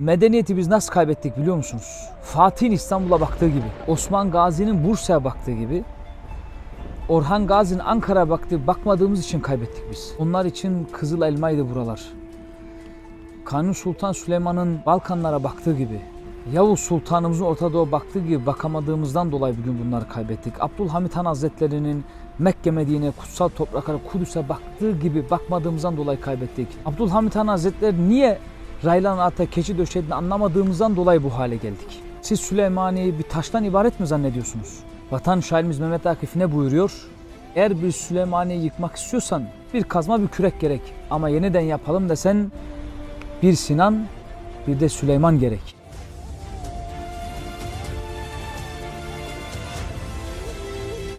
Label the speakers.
Speaker 1: Medeniyeti biz nasıl kaybettik biliyor musunuz? Fatih'in İstanbul'a baktığı gibi, Osman Gazi'nin Bursa'ya baktığı gibi, Orhan Gazi'nin Ankara'ya baktığı, bakmadığımız için kaybettik biz. Onlar için Kızıl Elma'ydı buralar. Kanuni Sultan Süleyman'ın Balkanlara baktığı gibi, Yavuz Sultanımızın Orta Doğu'ya baktığı gibi bakamadığımızdan dolayı bugün bunları kaybettik. Abdülhamit Han Hazretleri'nin Mekke, Medine, kutsal topraklara, Kudüs'e baktığı gibi bakmadığımızdan dolayı kaybettik. Abdülhamit Han Hazretleri niye raylan ata keçi döşediğini anlamadığımızdan dolayı bu hale geldik. Siz Süleymaniye'yi bir taştan ibaret mi zannediyorsunuz? Vatan şairimiz Mehmet Akif ne buyuruyor? Eğer bir Süleymaniye'yi yıkmak istiyorsan bir kazma bir kürek gerek. Ama yeniden yapalım desen bir Sinan bir de Süleyman gerek.